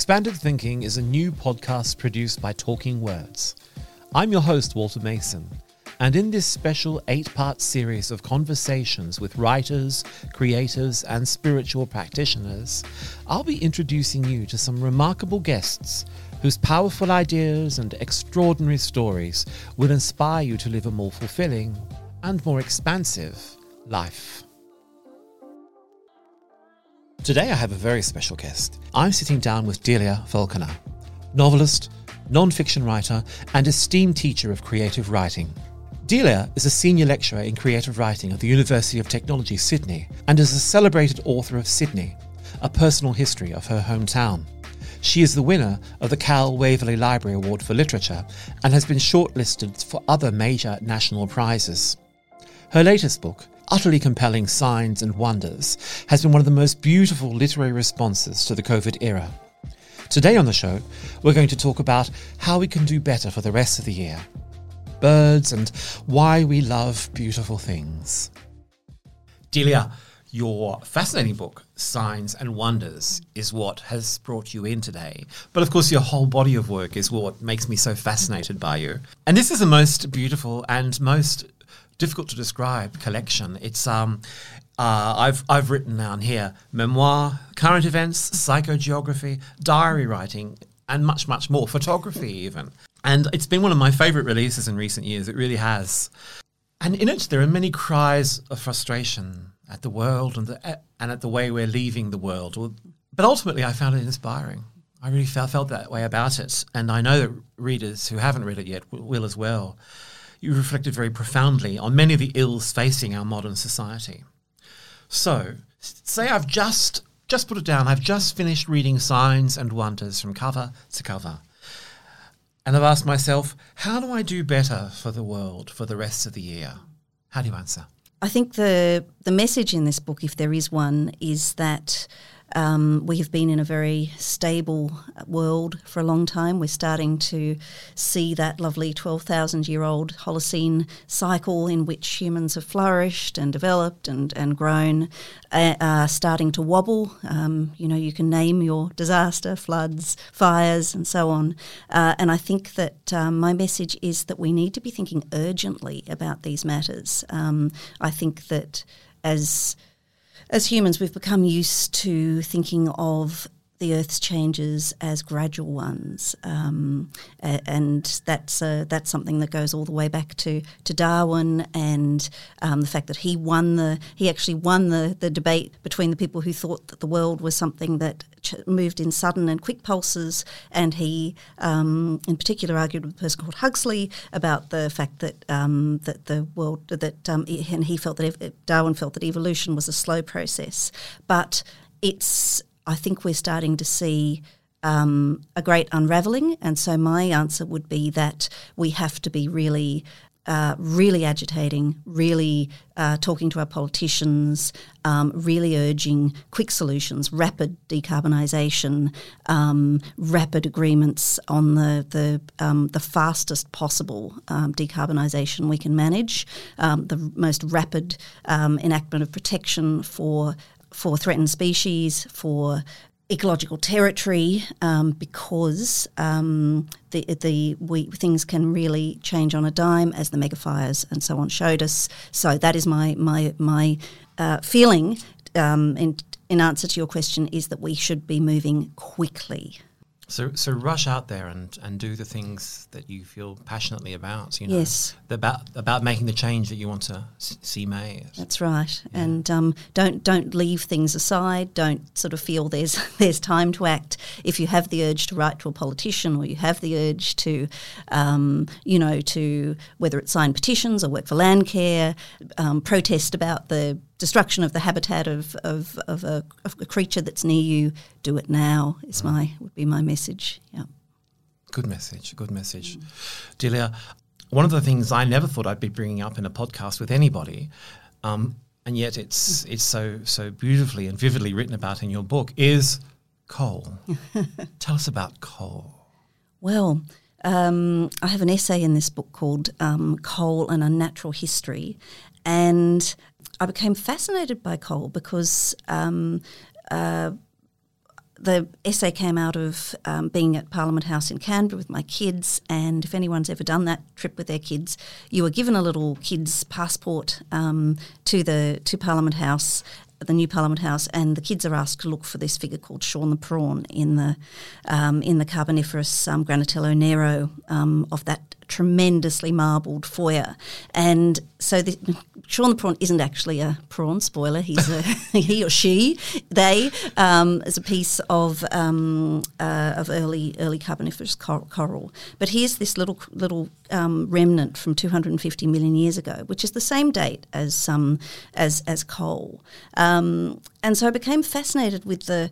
Expanded Thinking is a new podcast produced by Talking Words. I'm your host, Walter Mason, and in this special eight part series of conversations with writers, creators, and spiritual practitioners, I'll be introducing you to some remarkable guests whose powerful ideas and extraordinary stories will inspire you to live a more fulfilling and more expansive life. Today I have a very special guest. I'm sitting down with Delia Falconer, novelist, non-fiction writer, and esteemed teacher of creative writing. Delia is a senior lecturer in creative writing at the University of Technology, Sydney, and is a celebrated author of Sydney, a personal history of her hometown. She is the winner of the Cal Waverley Library Award for Literature and has been shortlisted for other major national prizes. Her latest book, utterly compelling Signs and Wonders, has been one of the most beautiful literary responses to the COVID era. Today on the show, we're going to talk about how we can do better for the rest of the year, birds, and why we love beautiful things. Delia, your fascinating book, Signs and Wonders, is what has brought you in today. But of course, your whole body of work is what makes me so fascinated by you. And this is the most beautiful and most difficult to describe collection. It's um, uh, I've I've written down here memoir, current events, psychogeography, diary writing, and much much more. Photography even. And it's been one of my favorite releases in recent years. It really has. And in it, there are many cries of frustration at the world and the, and at the way we're leaving the world. But ultimately, I found it inspiring. I really felt, felt that way about it. And I know that readers who haven't read it yet will, will as well you reflected very profoundly on many of the ills facing our modern society. So, say I've just just put it down. I've just finished reading Signs and Wonders from cover to cover. And I've asked myself, how do I do better for the world for the rest of the year? How do you answer? I think the the message in this book, if there is one, is that um, we have been in a very stable world for a long time. We're starting to see that lovely 12,000 year old Holocene cycle in which humans have flourished and developed and, and grown, uh, uh, starting to wobble. Um, you know, you can name your disaster, floods, fires, and so on. Uh, and I think that um, my message is that we need to be thinking urgently about these matters. Um, I think that as as humans, we've become used to thinking of the Earth's changes as gradual ones, um, and that's uh, that's something that goes all the way back to to Darwin and um, the fact that he won the he actually won the the debate between the people who thought that the world was something that ch- moved in sudden and quick pulses, and he um, in particular argued with a person called Huxley about the fact that um, that the world that um, and he felt that Darwin felt that evolution was a slow process, but it's I think we're starting to see um, a great unraveling. And so my answer would be that we have to be really. Uh, really agitating, really uh, talking to our politicians, um, really urging quick solutions, rapid decarbonisation, um, rapid agreements on the the, um, the fastest possible um, decarbonisation we can manage, um, the most rapid enactment of protection for for threatened species, for ecological territory, um, because um, the the we, things can really change on a dime, as the megafires and so on showed us. So that is my my my uh, feeling. Um, in in answer to your question, is that we should be moving quickly. So, so rush out there and, and do the things that you feel passionately about. You know, yes, about about making the change that you want to see made. That's right. Yeah. And um, don't don't leave things aside. Don't sort of feel there's there's time to act. If you have the urge to write to a politician, or you have the urge to, um, you know, to whether it's sign petitions or work for land care, um, protest about the destruction of the habitat of, of, of, a, of a creature that's near you, do it now is mm. my would be my message. Yeah. Good message. Good message, mm. Delia. One of the things I never thought I'd be bringing up in a podcast with anybody, um, and yet it's it's so so beautifully and vividly written about in your book is coal. Tell us about coal. Well. Um, I have an essay in this book called um, Coal and Unnatural History. And I became fascinated by coal because um, uh, the essay came out of um, being at Parliament House in Canberra with my kids, and if anyone's ever done that trip with their kids, you were given a little kids passport um, to the to Parliament House, the new Parliament House, and the kids are asked to look for this figure called Shaun the Prawn in the um, in the Carboniferous um, Granatello Nero um, of that tremendously marbled foyer. And so the, Shaun the Prawn isn't actually a prawn, spoiler, he's a, he or she, they, um, is a piece of, um, uh, of early early Carboniferous cor- coral. But here's this little, little um, remnant from 250 million years ago, which is the same date as, um, as, as coal. Um, and so I became fascinated with the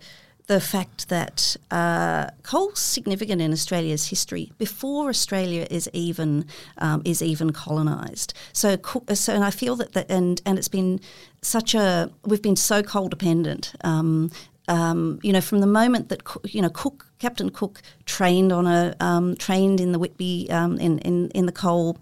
the fact that uh, coal's significant in Australia's history before Australia is even um, is even colonised. So, so, and I feel that, that and and it's been such a we've been so coal dependent. Um, um, you know, from the moment that you know Cook, Captain Cook trained on a um, trained in the Whitby um, in, in in the coal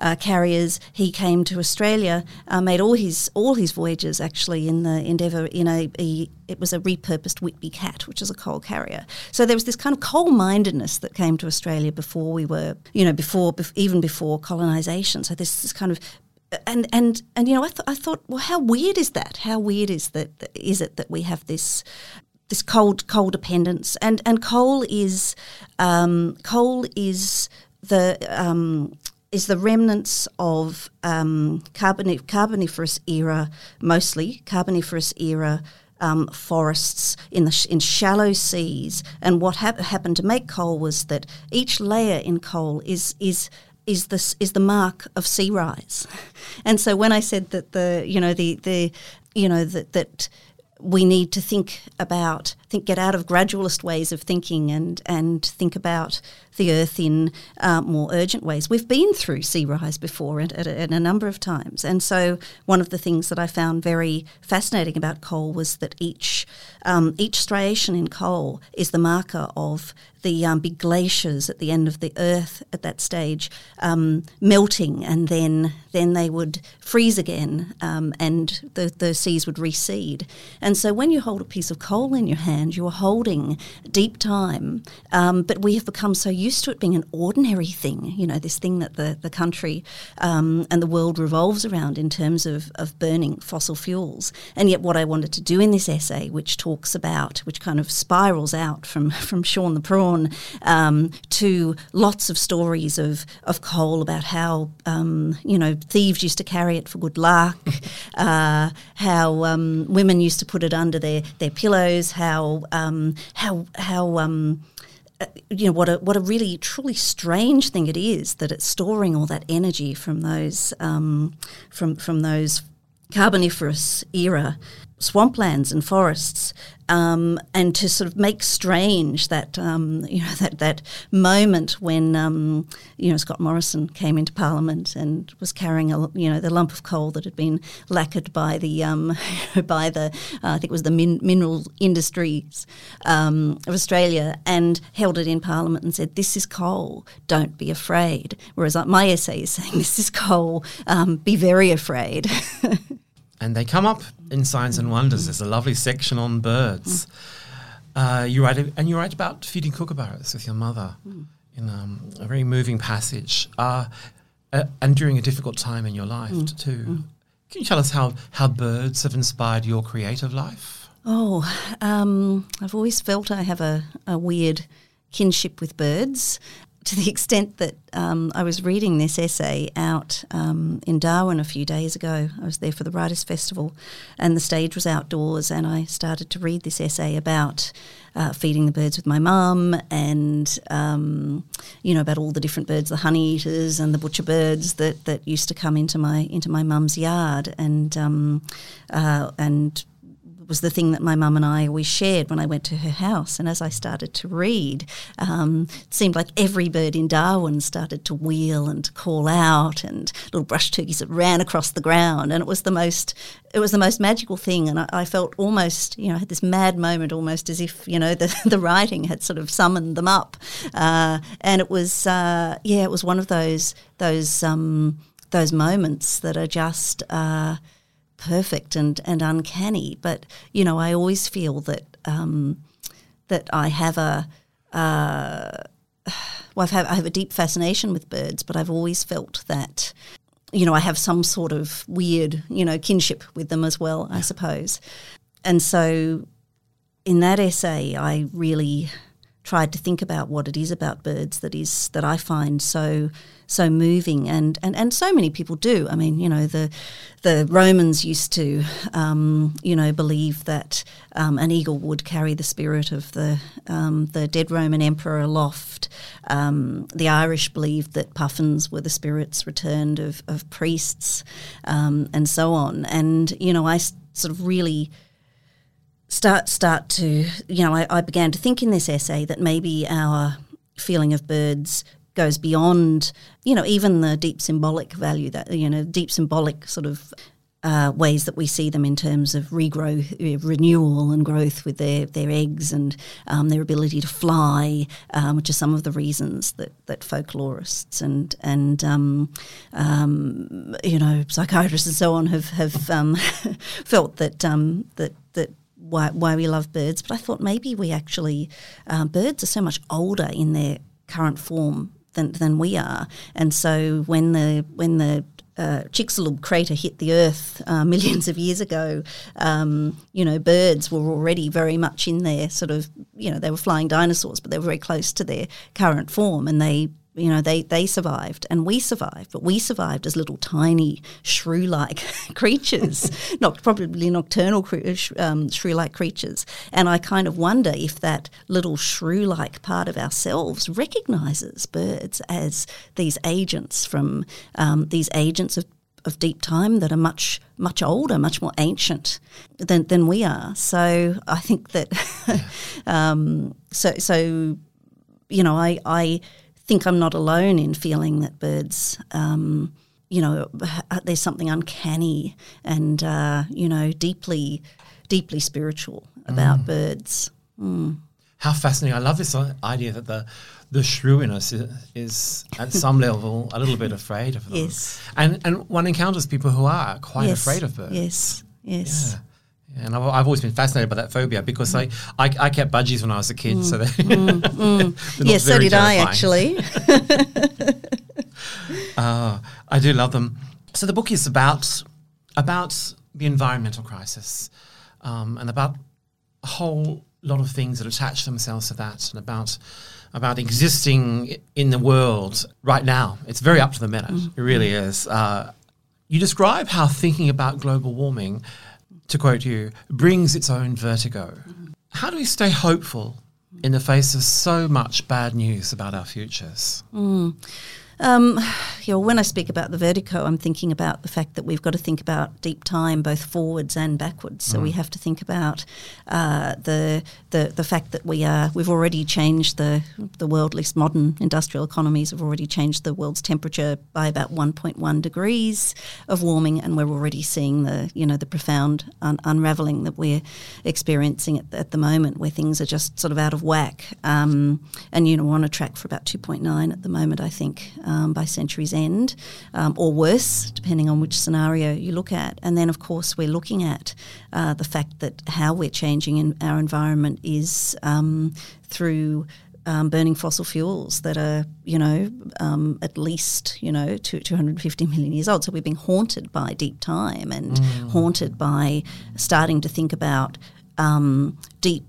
uh, carriers, he came to Australia, uh, made all his all his voyages actually in the Endeavour in a, a, it was a repurposed Whitby Cat, which is a coal carrier. So there was this kind of coal mindedness that came to Australia before we were, you know, before even before colonisation. So this this kind of and and and you know, I, th- I thought, well, how weird is that? How weird is that? Is it that we have this this cold coal dependence? And and coal is um, coal is the um, is the remnants of um, carbonif- carboniferous era, mostly carboniferous era. Um, forests in the sh- in shallow seas, and what ha- happened to make coal was that each layer in coal is is is this is the mark of sea rise. And so when I said that the you know the the you know that that we need to think about think get out of gradualist ways of thinking and and think about the earth in uh, more urgent ways. We've been through sea rise before and, at, at, a number of times, and so one of the things that I found very fascinating about coal was that each um, each striation in coal is the marker of the um, big glaciers at the end of the Earth at that stage um, melting, and then then they would freeze again, um, and the, the seas would recede. And so, when you hold a piece of coal in your hand, you are holding deep time. Um, but we have become so used to it being an ordinary thing, you know, this thing that the the country um, and the world revolves around in terms of of burning fossil fuels. And yet, what I wanted to do in this essay, which talks about, which kind of spirals out from from Shaun the Prawn um, to lots of stories of, of coal about how, um, you know, thieves used to carry it for good luck, uh, how um, women used to put it under their, their pillows, how, um, how, how, um, uh, you know what a what a really truly strange thing it is that it's storing all that energy from those um, from from those Carboniferous era swamplands and forests, um, and to sort of make strange that um, you know that that moment when um, you know Scott Morrison came into Parliament and was carrying a you know the lump of coal that had been lacquered by the um, by the uh, I think it was the min- mineral industries um, of Australia and held it in Parliament and said this is coal, don't be afraid. Whereas my essay is saying this is coal, um, be very afraid. and they come up in Signs and Wonders. There's a lovely section on birds. Uh, you write, and you write about feeding kookaburras with your mother in um, a very moving passage, uh, uh, and during a difficult time in your life mm. too. Mm. Can you tell us how how birds have inspired your creative life? Oh, um, I've always felt I have a, a weird kinship with birds to the extent that um, I was reading this essay out um, in Darwin a few days ago. I was there for the Writers' Festival, and the stage was outdoors, and I started to read this essay about uh, feeding the birds with my mum, and um, you know about all the different birds, the honey eaters and the butcher birds that, that used to come into my into my mum's yard, and um, uh, and was the thing that my mum and I always shared when I went to her house. And as I started to read, um, it seemed like every bird in Darwin started to wheel and call out, and little brush turkeys that ran across the ground. And it was the most, it was the most magical thing. And I, I felt almost, you know, I had this mad moment, almost as if you know the the writing had sort of summoned them up. Uh, and it was, uh, yeah, it was one of those those um, those moments that are just. Uh, perfect and, and uncanny. But, you know, I always feel that um, that I have a uh, well, I've have, I have a deep fascination with birds, but I've always felt that you know I have some sort of weird you know kinship with them as well, I suppose. And so, in that essay, I really tried to think about what it is about birds that is that I find so so moving and, and, and so many people do. I mean, you know, the the Romans used to um, you know believe that um, an eagle would carry the spirit of the um, the dead Roman emperor aloft. Um, the Irish believed that puffins were the spirits returned of, of priests um, and so on. And you know, I sort of really start start to you know I, I, began to think in this essay that maybe our feeling of birds goes beyond you know even the deep symbolic value that you know deep symbolic sort of uh, ways that we see them in terms of regrowth, uh, renewal and growth with their, their eggs and um, their ability to fly, um, which are some of the reasons that, that folklorists and and um, um you know psychiatrists and so on have have um, felt that um, that that why, why we love birds, but I thought maybe we actually, uh, birds are so much older in their current form than, than we are. And so when the, when the uh, Chicxulub crater hit the Earth uh, millions of years ago, um, you know, birds were already very much in their sort of, you know, they were flying dinosaurs, but they were very close to their current form, and they you know, they, they survived and we survived, but we survived as little tiny shrew like creatures, not probably nocturnal um, shrew like creatures. And I kind of wonder if that little shrew like part of ourselves recognizes birds as these agents from um, these agents of of deep time that are much much older, much more ancient than, than we are. So I think that um, so so you know I I think I'm not alone in feeling that birds, um, you know, there's something uncanny and uh, you know deeply, deeply spiritual about mm. birds. Mm. How fascinating! I love this idea that the the shrewiness is, is at some level a little bit afraid of them. Yes, and and one encounters people who are quite yes. afraid of birds. Yes, yes. Yeah. And I've, I've, always been fascinated by that phobia because mm. I, I, I, kept budgies when I was a kid. Mm. So mm. mm. yes, so did terrifying. I actually. uh, I do love them. So the book is about about the environmental crisis um, and about a whole lot of things that attach themselves to that and about about existing in the world right now. It's very up to the minute. Mm. It really is. Uh, you describe how thinking about global warming to quote you, brings its own vertigo. How do we stay hopeful in the face of so much bad news about our futures? Mm. Um, you know, when I speak about the vertigo, I'm thinking about the fact that we've got to think about deep time, both forwards and backwards. So mm. we have to think about uh, the, the the fact that we are we've already changed the the world. At least modern industrial economies have already changed the world's temperature by about 1.1 degrees of warming, and we're already seeing the you know the profound un- unraveling that we're experiencing at, at, the moment, where things are just sort of out of whack. Um, and you know, we're on a track for about 2.9 at the moment, I think um, by century's end, um, or worse, depending on which scenario you look at. And then, of course, we're looking at uh, the fact that how we're changing in our environment is um, through. Um, burning fossil fuels that are, you know, um, at least, you know, two, 250 million years old. So we're being haunted by deep time and mm. haunted by starting to think about um, deep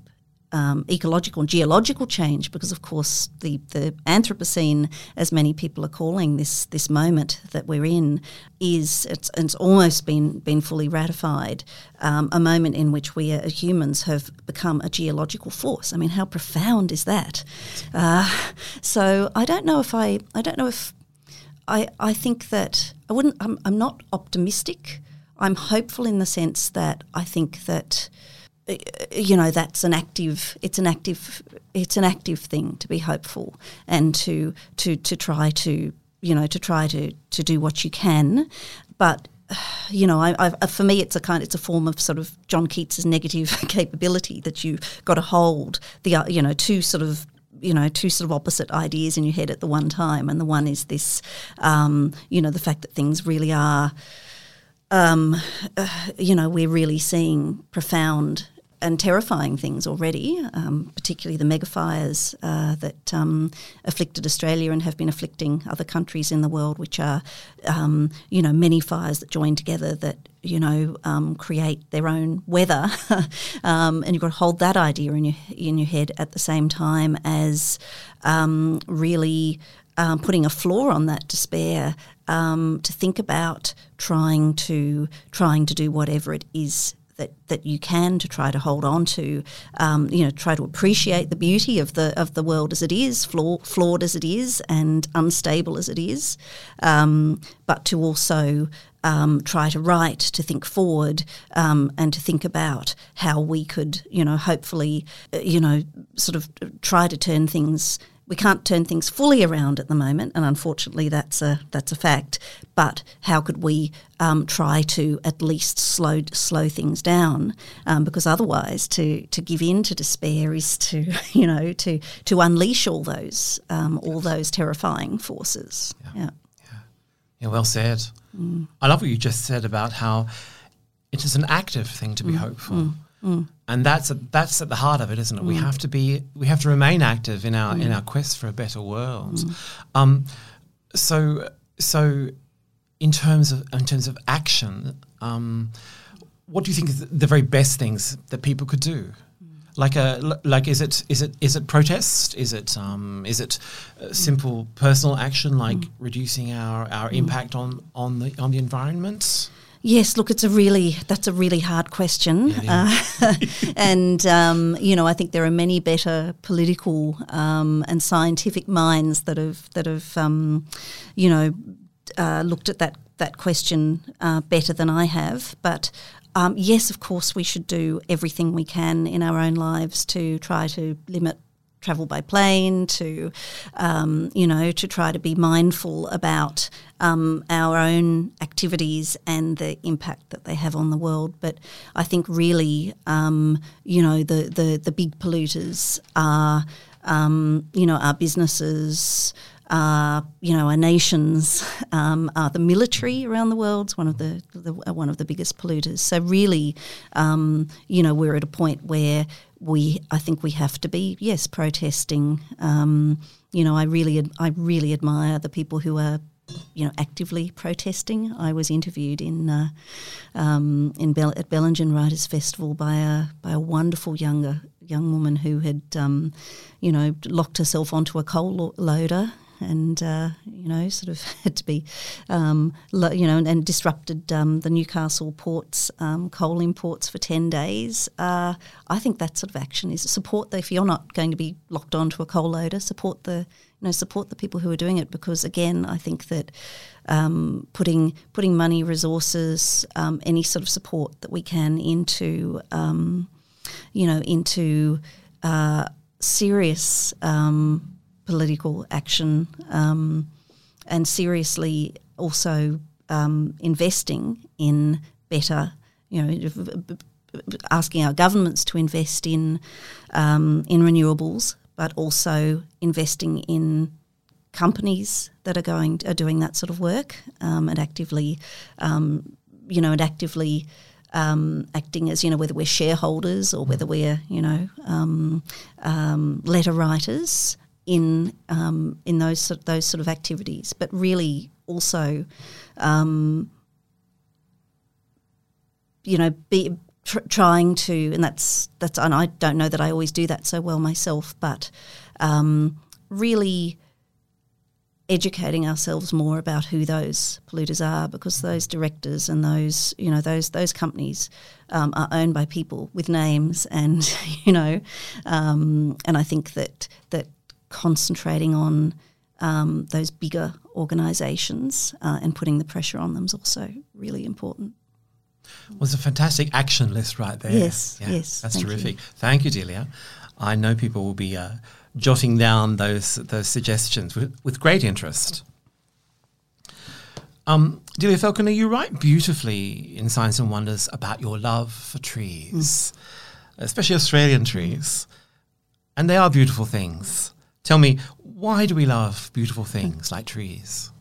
um, ecological and geological change, because of course the, the Anthropocene, as many people are calling this this moment that we're in, is it's, it's almost been been fully ratified. Um, a moment in which we as humans have become a geological force. I mean, how profound is that? Uh, so I don't know if I I don't know if I I think that I wouldn't. I'm, I'm not optimistic. I'm hopeful in the sense that I think that you know that's an active it's an active it's an active thing to be hopeful and to to to try to you know to try to to do what you can. But you know, I, I, for me, it's a kind, it's a form of sort of John Keats's negative capability that you've got to hold the, uh, you know, two sort of you know two sort of opposite ideas in your head at the one time. And the one is this um, you know the fact that things really are um, uh, you know we're really seeing profound and terrifying things already, um, particularly the mega fires uh, that um, afflicted Australia and have been afflicting other countries in the world, which are, um, you know, many fires that join together that you know um, create their own weather, um, and you've got to hold that idea in your in your head at the same time as um, really. putting a floor on that despair to think about trying to trying to do whatever it is that, that you can to try to hold on to, um, you know, try to appreciate the beauty of the of the world as it is, flaw, flawed as it is, and unstable as it is, um, but to also um, try to write, to think forward, um, and to think about how we could, you know, hopefully, uh, you know, sort of try to turn things we can't turn things fully around at the moment, and unfortunately, that's a that's a fact. But how could we um, try to at least slow slow things down? Um, because otherwise, to to give in to despair is to you know to to unleash all those um, all those terrifying forces. Yeah, yeah, yeah. yeah well said. Mm. I love what you just said about how it is an active thing to be mm. hopeful. Mm. Mm. And that's a, that's at the heart of it, isn't it? Mm. We have to be we have to remain active in our mm. in our quest for a better world. Mm. Um, so so in terms of in terms of action, um, what do you think is the very best things that people could do? Mm. Like a like is it is it is it protest? Is it um, is it simple personal action like mm. reducing our, our impact on on the on the environment? Yes, look, it's a really that's a really hard question, yeah, uh, and um, you know I think there are many better political um, and scientific minds that have that have um, you know uh, looked at that that question uh, better than I have. But um, yes, of course, we should do everything we can in our own lives to try to limit travel by plane, to um, you know, to try to be mindful about um, our own activities and the impact that they have on the world. But I think really, um, you know, the, the the big polluters are, um, you know, our businesses. Uh, you know, our nations, um, are the military around the world. It's one of the, the one of the biggest polluters. So really, um, you know, we're at a point where we I think we have to be yes protesting. Um, you know, I really I really admire the people who are you know actively protesting. I was interviewed in uh, um, in Bell- at Bellingen Writers Festival by a by a wonderful younger young woman who had um, you know locked herself onto a coal lo- loader and uh, you know sort of had to be um, lo- you know and, and disrupted um, the Newcastle ports um, coal imports for 10 days. Uh, I think that sort of action is support if you're not going to be locked onto a coal loader support the you know support the people who are doing it because again I think that um, putting putting money resources um, any sort of support that we can into you know into uh, serious um, political action um, and seriously also um, investing in better, you know, asking our governments to invest in um, in renewables, but also investing in companies that are going are doing that sort of work um, and actively, um, you know, and actively. Um, acting as you know whether we're shareholders or whether we're you know um, um, letter writers in um, in those those sort of activities, but really also, um, you know, be tr- trying to, and that's that's, and I don't know that I always do that so well myself, but um, really educating ourselves more about who those polluters are because those directors and those you know those those companies um, are owned by people with names and you know um, and I think that that concentrating on um, those bigger organisations uh, and putting the pressure on them is also really important. Well, it's a fantastic action list right there. Yes, yeah, yes. That's Thank terrific. You. Thank you, Delia. I know people will be uh, jotting down those those suggestions with, with great interest. Um, Delia Falconer, you write beautifully in Signs and Wonders about your love for trees, mm. especially Australian trees. And they are beautiful things. Tell me, why do we love beautiful things like trees?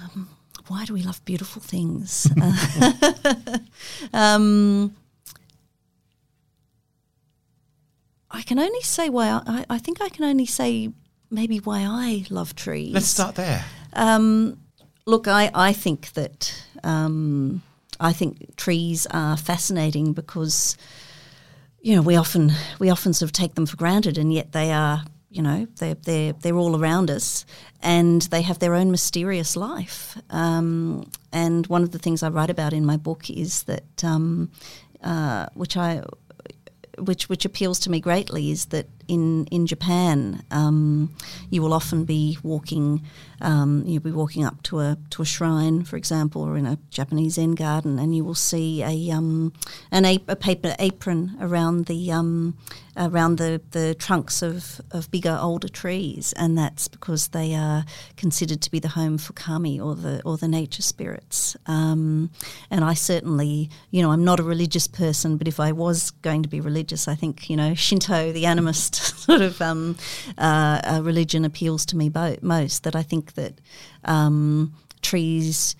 Um, why do we love beautiful things? uh, um, I can only say why I, I think I can only say maybe why I love trees. Let's start there. Um, look, I, I think that um, I think trees are fascinating because you know we often we often sort of take them for granted, and yet they are you know they're they're they're all around us, and they have their own mysterious life. Um, and one of the things I write about in my book is that um, uh, which I which which appeals to me greatly is that in in Japan, um, you will often be walking. Um, you'll be walking up to a to a shrine, for example, or in a Japanese Zen garden, and you will see a um, an a, a paper apron around the um, around the, the trunks of, of bigger older trees, and that's because they are considered to be the home for kami or the or the nature spirits. Um, and I certainly, you know, I'm not a religious person, but if I was going to be religious, I think you know Shinto, the animist sort of um, uh, religion appeals to me bo- most. That I think that um, trees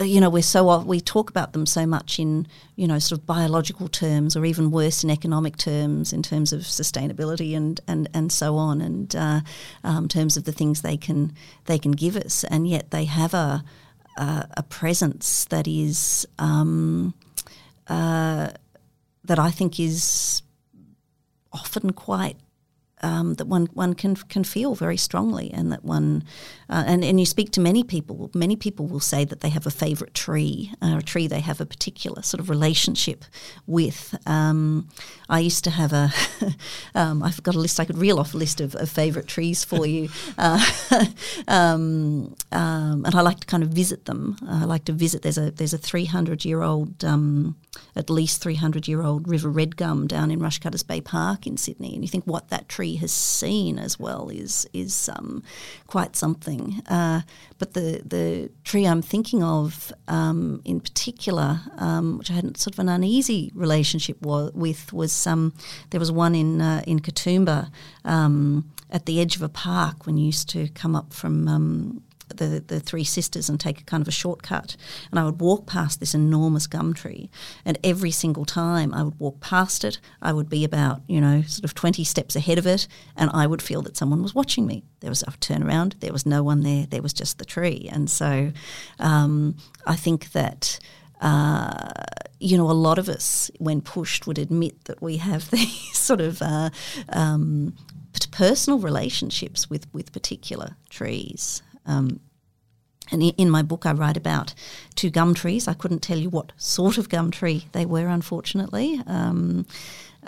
you know we're so we talk about them so much in you know sort of biological terms or even worse in economic terms in terms of sustainability and and and so on and uh, um, terms of the things they can they can give us and yet they have a a, a presence that is um, uh, that I think is often quite um, that one one can can feel very strongly, and that one uh, and and you speak to many people. Many people will say that they have a favourite tree, uh, a tree they have a particular sort of relationship with. Um, I used to have a. um, I've got a list. I could reel off a list of, of favourite trees for you, uh, um, um, and I like to kind of visit them. I like to visit. There's a there's a 300 year old um, at least 300 year old river red gum down in Rushcutters Bay Park in Sydney, and you think what that tree has seen as well is is um, quite something. Uh, but the the tree I'm thinking of um, in particular, um, which I had sort of an uneasy relationship wa- with, was um, there was one in uh, in Katoomba um, at the edge of a park when you used to come up from um, the, the three sisters and take a kind of a shortcut. And I would walk past this enormous gum tree. And every single time I would walk past it, I would be about, you know, sort of 20 steps ahead of it. And I would feel that someone was watching me. There was, I turn around, there was no one there, there was just the tree. And so um, I think that. Uh, you know, a lot of us, when pushed, would admit that we have these sort of uh, um, personal relationships with, with particular trees. Um, and in my book, I write about two gum trees. I couldn't tell you what sort of gum tree they were, unfortunately. Um,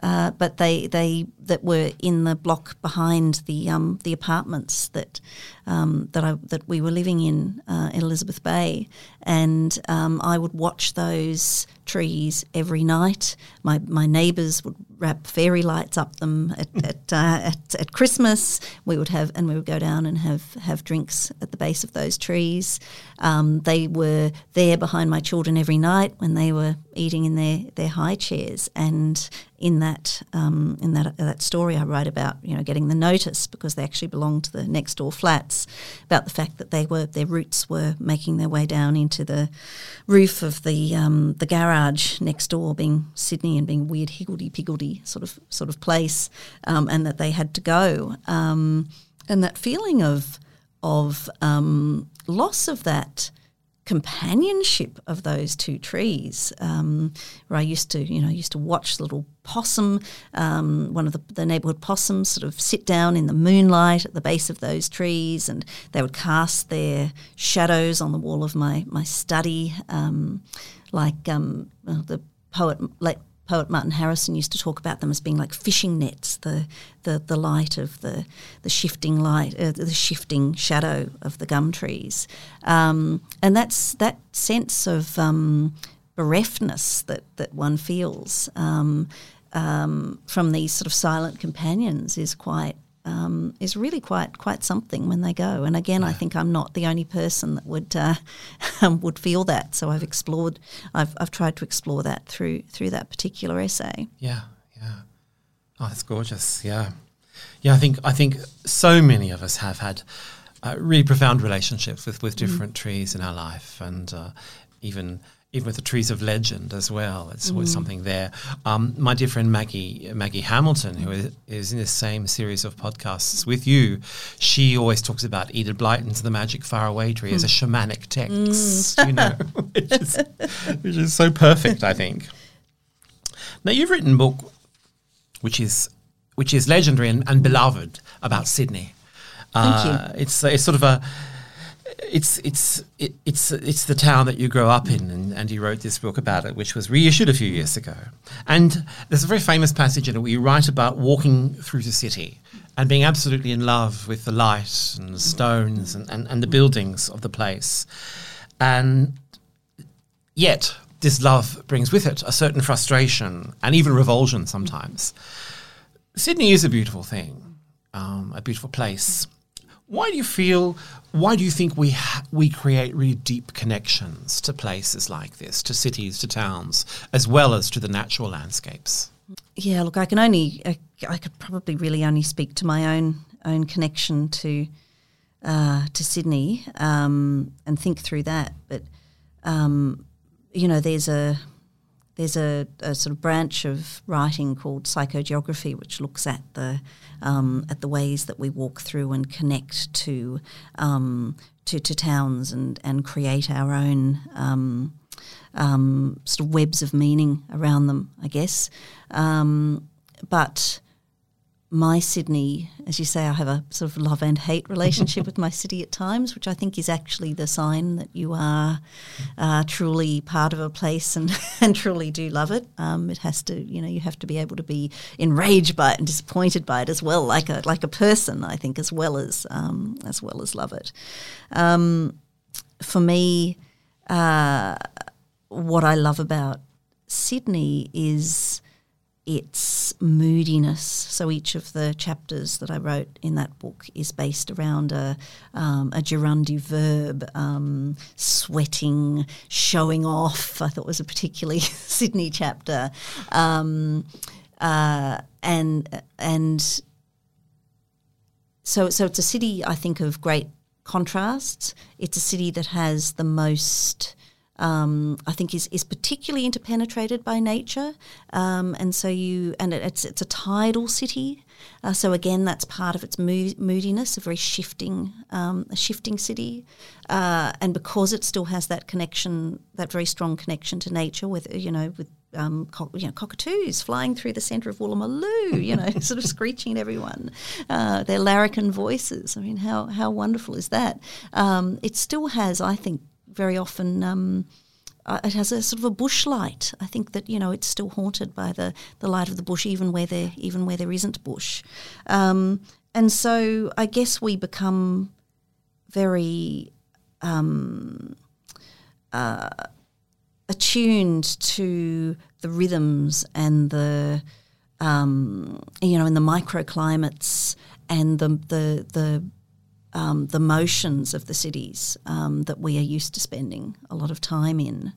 uh, but they they that were in the block behind the um, the apartments that um, that I that we were living in uh, in Elizabeth Bay, and um, I would watch those trees every night. My my neighbours would wrap fairy lights up them at at, uh, at, at Christmas. We would have and we would go down and have have drinks at the base of those trees. Um, they were there behind my children every night when they were eating in their their high chairs and in that um, in that uh, that story I write about you know getting the notice because they actually belonged to the next door flats about the fact that they were their roots were making their way down into the roof of the um, the garage next door, being Sydney and being weird higgledy piggledy sort of sort of place, um, and that they had to go, um, and that feeling of of um, loss of that companionship of those two trees. Um, where I used to, you know, used to watch little possum, um, one of the, the neighbourhood possums, sort of sit down in the moonlight at the base of those trees, and they would cast their shadows on the wall of my my study, um, like um, the poet late poet Martin Harrison used to talk about them as being like fishing nets, the the, the light of the the shifting light, uh, the shifting shadow of the gum trees, um, and that's that sense of um, bereftness that that one feels um, um from these sort of silent companions is quite um, is really quite quite something when they go. And again, yeah. I think I'm not the only person that would uh, would feel that. So I've explored, I've I've tried to explore that through through that particular essay. Yeah, yeah. Oh, that's gorgeous. Yeah, yeah. I think I think so many of us have had uh, really profound relationships with with mm. different mm. trees in our life, and uh, even even with the trees of legend as well. It's always something there. Um, my dear friend Maggie Maggie Hamilton, who is, is in the same series of podcasts with you, she always talks about Enid Blyton's The Magic Faraway Tree as a shamanic text, you know, which is, which is so perfect, I think. Now you've written a book which is which is legendary and, and beloved about Sydney. Thank you. Uh, It's it's sort of a it's it's it, it's it's the town that you grow up in, and, and you wrote this book about it, which was reissued a few years ago. And there's a very famous passage in it where you write about walking through the city and being absolutely in love with the light and the stones and, and, and the buildings of the place. And yet, this love brings with it a certain frustration and even revulsion sometimes. Sydney is a beautiful thing, um, a beautiful place. Why do you feel? Why do you think we ha- we create really deep connections to places like this, to cities, to towns, as well as to the natural landscapes? Yeah, look, I can only, I, I could probably really only speak to my own own connection to uh, to Sydney um, and think through that. But um, you know, there's a there's a, a sort of branch of writing called psychogeography, which looks at the um, at the ways that we walk through and connect to um, to, to towns and and create our own. Um, um, sort of webs of meaning around them, I guess. Um, but my Sydney, as you say, I have a sort of love and hate relationship with my city at times, which I think is actually the sign that you are uh, truly part of a place and, and truly do love it. Um, it has to, you know, you have to be able to be enraged by it and disappointed by it as well, like a like a person, I think, as well as um, as well as love it. Um, for me, uh, what I love about Sydney is its moodiness. So each of the chapters that I wrote in that book is based around a, um, a gerundy verb, um, sweating, showing off. I thought was a particularly Sydney chapter, um, uh, and and so so it's a city I think of great contrasts. It's a city that has the most um, I think is is particularly interpenetrated by nature, um, and so you and it, it's it's a tidal city. Uh, so again, that's part of its mo- moodiness, a very shifting, um, a shifting city, uh, and because it still has that connection, that very strong connection to nature, with you know with um, you know, cockatoos flying through the centre of Woolloomooloo, you know, sort of screeching at everyone. Uh, their larrikin voices. I mean, how how wonderful is that? Um, it still has, I think, very often. Um, uh, it has a sort of a bush light. I think that you know it's still haunted by the, the light of the bush, even where there even where there isn't bush. Um, and so I guess we become very um, uh, attuned to the rhythms and the um, you know in the microclimates and the the the um, the motions of the cities um, that we are used to spending a lot of time in.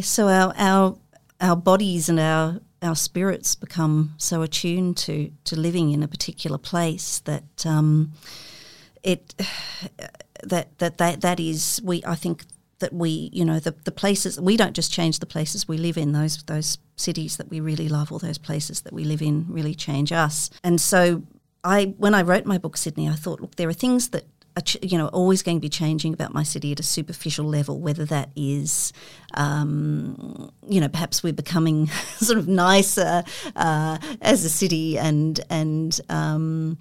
So our our our bodies and our our spirits become so attuned to to living in a particular place that um, it that that that that is we I think that we you know the the places we don't just change the places we live in those those cities that we really love or those places that we live in really change us and so I when I wrote my book Sydney I thought look there are things that you know always going to be changing about my city at a superficial level whether that is um, you know perhaps we're becoming sort of nicer uh, as a city and and um,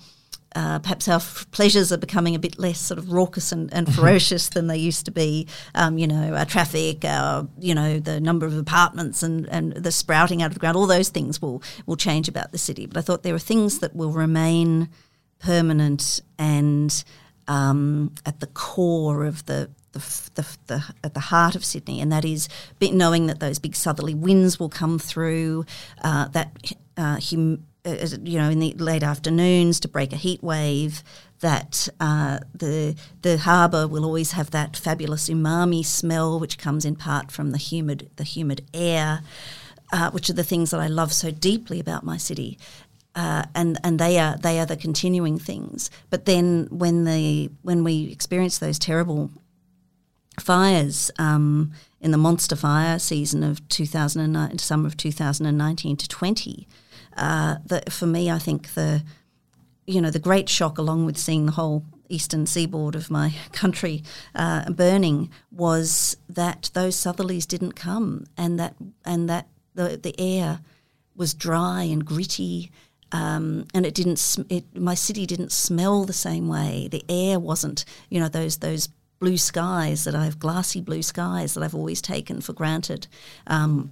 uh, perhaps our f- pleasures are becoming a bit less sort of raucous and, and ferocious than they used to be. Um, you know, our traffic, our you know the number of apartments and, and the sprouting out of the ground, all those things will will change about the city. But I thought there are things that will remain permanent and um, at the core of the the, the, the, at the heart of Sydney, and that is knowing that those big southerly winds will come through, uh, that uh, hum- uh, you know, in the late afternoons to break a heat wave. That uh, the the harbour will always have that fabulous umami smell, which comes in part from the humid the humid air, uh, which are the things that I love so deeply about my city. Uh, and and they are they are the continuing things. But then when the when we experience those terrible fires um, in the monster fire season of 2009, summer of 2019 to 20. Uh, for me, I think the you know the great shock, along with seeing the whole eastern seaboard of my country uh, burning, was that those southerlies didn't come, and that and that the the air was dry and gritty. Um, and it didn't. Sm- it, my city didn't smell the same way. The air wasn't, you know, those those blue skies that I've glassy blue skies that I've always taken for granted. Um,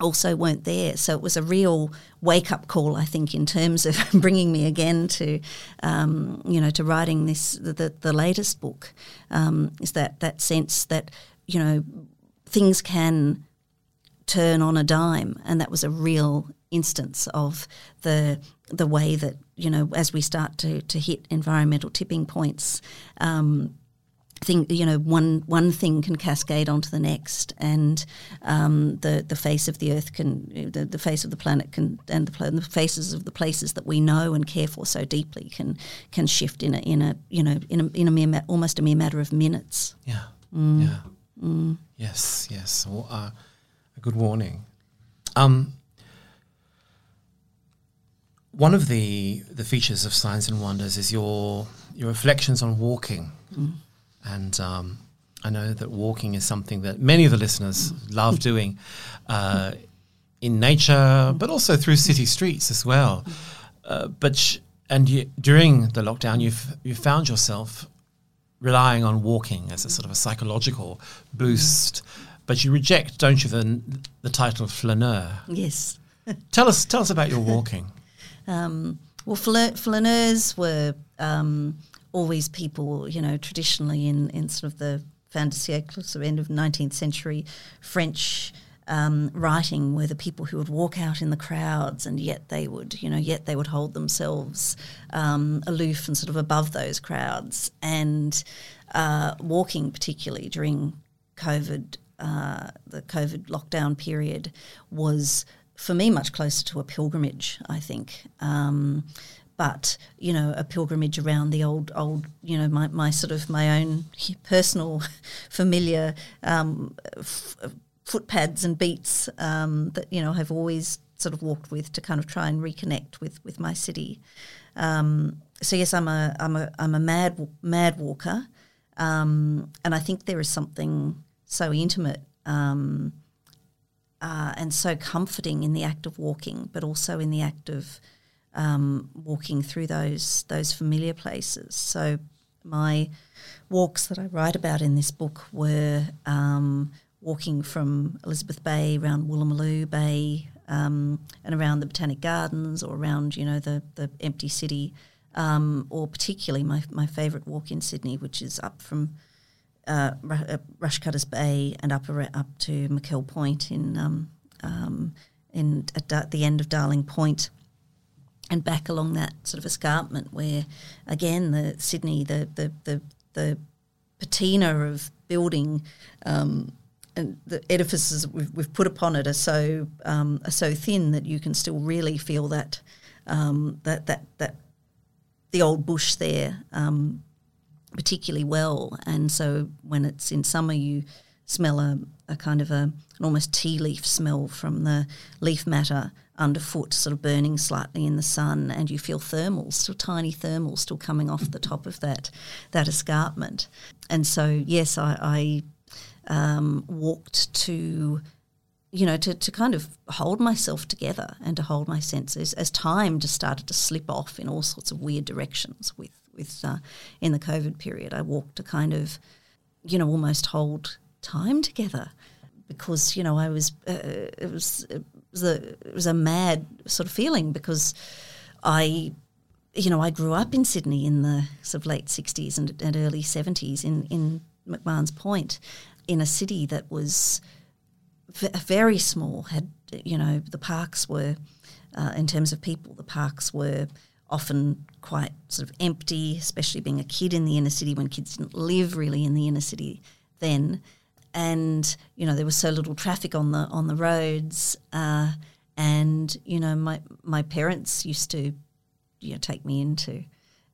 also weren't there. So it was a real wake up call, I think, in terms of bringing me again to, um, you know, to writing this the, the latest book. Um, is that that sense that you know things can turn on a dime, and that was a real instance of the the way that you know as we start to to hit environmental tipping points. Um, thing you know one one thing can cascade onto the next and um, the the face of the earth can the, the face of the planet can and the, the, faces of the places that we know and care for so deeply can can shift in a in a you know in a, in a mere almost a mere matter of minutes yeah mm. yeah mm. yes yes well, uh, a good warning um, one of the the features of Signs and Wonders is your your reflections on walking mm. And um, I know that walking is something that many of the listeners love doing uh, in nature, but also through city streets as well. Uh, but sh- and you, during the lockdown, you've you found yourself relying on walking as a sort of a psychological boost. But you reject, don't you, the, the title flaneur? Yes. tell us tell us about your walking. Um, well, flaneurs were. Um, always people, you know, traditionally in, in sort of the fin de siècle, so end of 19th century French um, writing were the people who would walk out in the crowds and yet they would, you know, yet they would hold themselves um, aloof and sort of above those crowds. And uh, walking, particularly during COVID, uh, the COVID lockdown period, was for me much closer to a pilgrimage, I think. Um, but you know a pilgrimage around the old old you know my, my sort of my own personal familiar um, f- footpads and beats um, that you know I've always sort of walked with to kind of try and reconnect with with my city. Um, so yes, I'm a I'm a I'm a mad mad walker, um, and I think there is something so intimate. Um, uh, and so comforting in the act of walking, but also in the act of um, walking through those those familiar places. So my walks that I write about in this book were um, walking from Elizabeth Bay around Woolloomooloo Bay um, and around the Botanic Gardens or around you know the the empty city, um, or particularly my my favourite walk in Sydney, which is up from. Uh, uh Rushcutters Bay and up up to McKell Point in um, um, in at the end of Darling Point, and back along that sort of escarpment where, again, the Sydney, the the the, the patina of building um, and the edifices we've, we've, put upon it are so um, are so thin that you can still really feel that um, that that that the old bush there um, particularly well. And so when it's in summer, you smell a, a kind of a, an almost tea leaf smell from the leaf matter underfoot, sort of burning slightly in the sun, and you feel thermals, still tiny thermals, still coming off the top of that that escarpment. And so, yes, I, I um, walked to you know, to, to kind of hold myself together and to hold my senses as time just started to slip off in all sorts of weird directions with, with uh, in the COVID period. I walked to kind of, you know, almost hold time together because, you know, I was, uh, it was, it was a it was a mad sort of feeling because I you know I grew up in Sydney in the sort of late 60s and, and early 70s in in McMahon's Point in a city that was v- very small had you know the parks were uh, in terms of people the parks were often quite sort of empty especially being a kid in the inner city when kids didn't live really in the inner city then and you know there was so little traffic on the on the roads, uh, and you know my my parents used to you know take me into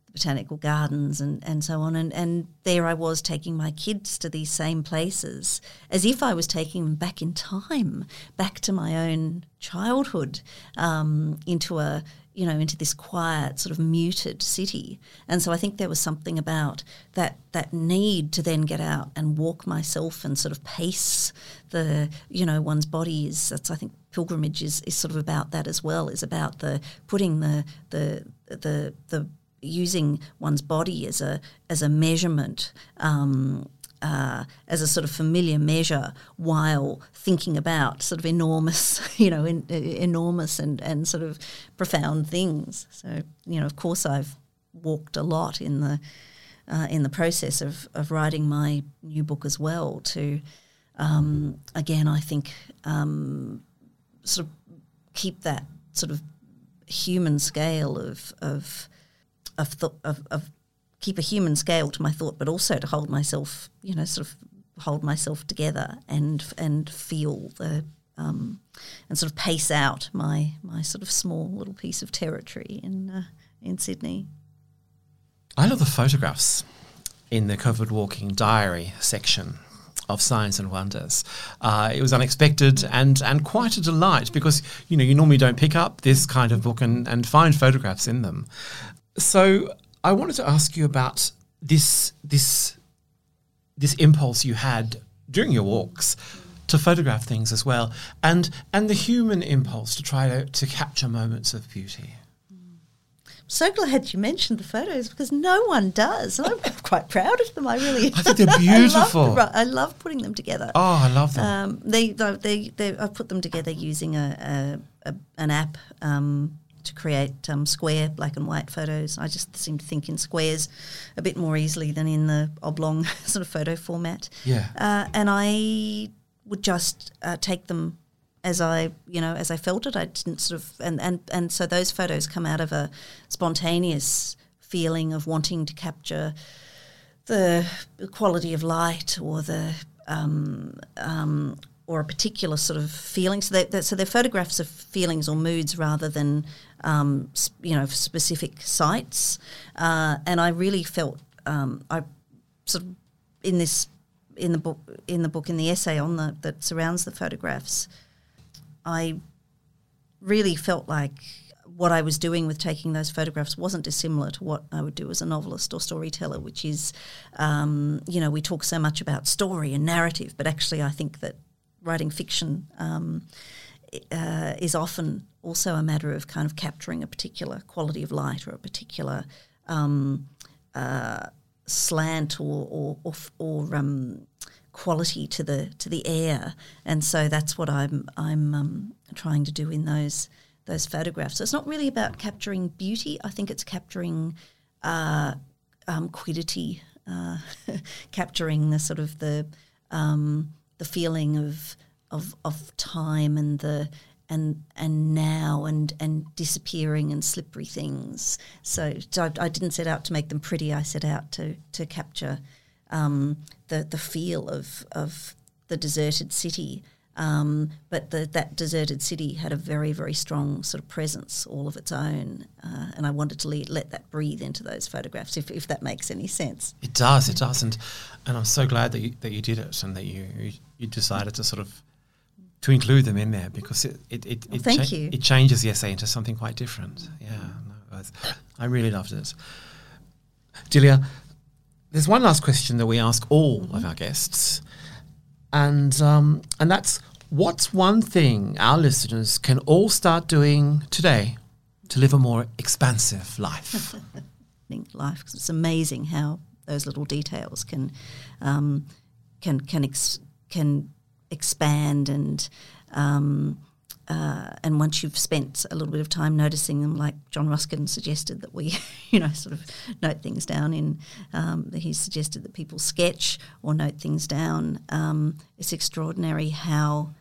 the botanical gardens and, and so on. And, and there I was taking my kids to these same places as if I was taking them back in time, back to my own childhood, um, into a you know into this quiet sort of muted city. And so I think there was something about that that need to then get out and walk myself and sort of pace the you know one's body is that's I think pilgrimage is, is sort of about that as well is about the putting the the the the using one's body as a as a measurement um, uh, as a sort of familiar measure while thinking about sort of enormous, you know, in, enormous and, and sort of profound things. So, you know, of course, I've walked a lot in the uh, in the process of, of writing my new book as well. To um, again, I think um, sort of keep that sort of human scale of of of, th- of, of keep a human scale to my thought, but also to hold myself, you know, sort of hold myself together and and feel the um, and sort of pace out my my sort of small little piece of territory in uh, in Sydney. I love the photographs in the COVID Walking Diary section of Signs and Wonders. Uh, it was unexpected and and quite a delight because you know you normally don't pick up this kind of book and, and find photographs in them. So I wanted to ask you about this this this impulse you had during your walks to photograph things as well, and and the human impulse to try to, to capture moments of beauty. So glad you mentioned the photos because no one does. and I'm quite proud of them. I really. I think they're beautiful. I love, I love putting them together. Oh, I love them. Um, they, they, they, I've put them together using a, a, a an app um, to create um, square black and white photos. I just seem to think in squares a bit more easily than in the oblong sort of photo format. Yeah. Uh, and I would just uh, take them as I, you know, as I felt it. I didn't sort of, and, and, and so those photos come out of a spontaneous feeling of wanting to capture the quality of light or the um, um, or a particular sort of feeling. So, they, so they're photographs of feelings or moods rather than um, you know specific sites. Uh, and I really felt um, I sort of in this in the book in the book in the essay on the that surrounds the photographs. I really felt like what I was doing with taking those photographs wasn't dissimilar to what I would do as a novelist or storyteller, which is, um, you know, we talk so much about story and narrative, but actually, I think that writing fiction um, uh, is often also a matter of kind of capturing a particular quality of light or a particular um, uh, slant or or, or, or um, quality to the to the air, and so that's what I'm I'm um, trying to do in those those photographs. So it's not really about capturing beauty. I think it's capturing uh, um, quiddity, uh, capturing the sort of the um, the feeling of of of time and the and and now and and disappearing and slippery things. So, so I, I, didn't set out to make them pretty. I set out to to capture um, the the feel of of the deserted city. Um, but the, that deserted city had a very, very strong sort of presence, all of its own, uh, and I wanted to le- let that breathe into those photographs, if, if that makes any sense. It does, it does, and and I'm so glad that you, that you did it and that you you decided to sort of to include them in there because it it it, well, thank cha- it changes the essay into something quite different. Yeah, no, I really loved it. Delia, there's one last question that we ask all mm-hmm. of our guests, and um, and that's what's one thing our listeners can all start doing today to live a more expansive life. life, because it's amazing how those little details can um, can can ex- can expand and um, uh, and once you've spent a little bit of time noticing them, like John Ruskin suggested that we, you know, sort of note things down in, um, he suggested that people sketch or note things down. Um, it's extraordinary how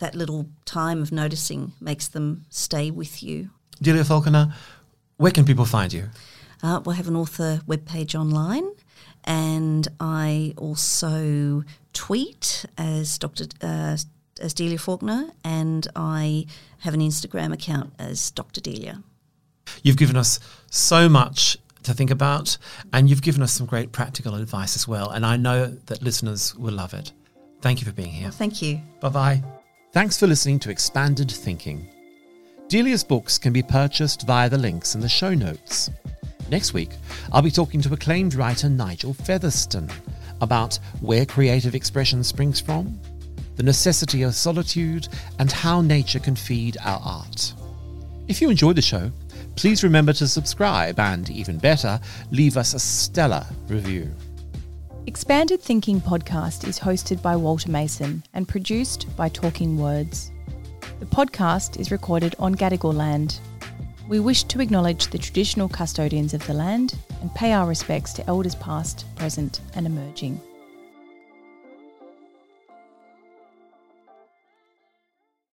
that little time of noticing makes them stay with you. Delia Falconer, where can people find you? Uh, we'll have an author webpage online, and I also tweet as Dr. Uh, as Delia Falconer, and I have an Instagram account as Dr. Delia. You've given us so much to think about. And you've given us some great practical advice as well. And I know that listeners will love it. Thank you for being here. Thank you. Bye bye. Thanks for listening to Expanded Thinking. Delia's books can be purchased via the links in the show notes. Next week, I'll be talking to acclaimed writer Nigel Featherstone about where creative expression springs from, the necessity of solitude, and how nature can feed our art. If you enjoyed the show, please remember to subscribe and, even better, leave us a stellar review. Expanded Thinking podcast is hosted by Walter Mason and produced by Talking Words. The podcast is recorded on Gadigal land. We wish to acknowledge the traditional custodians of the land and pay our respects to elders past, present, and emerging.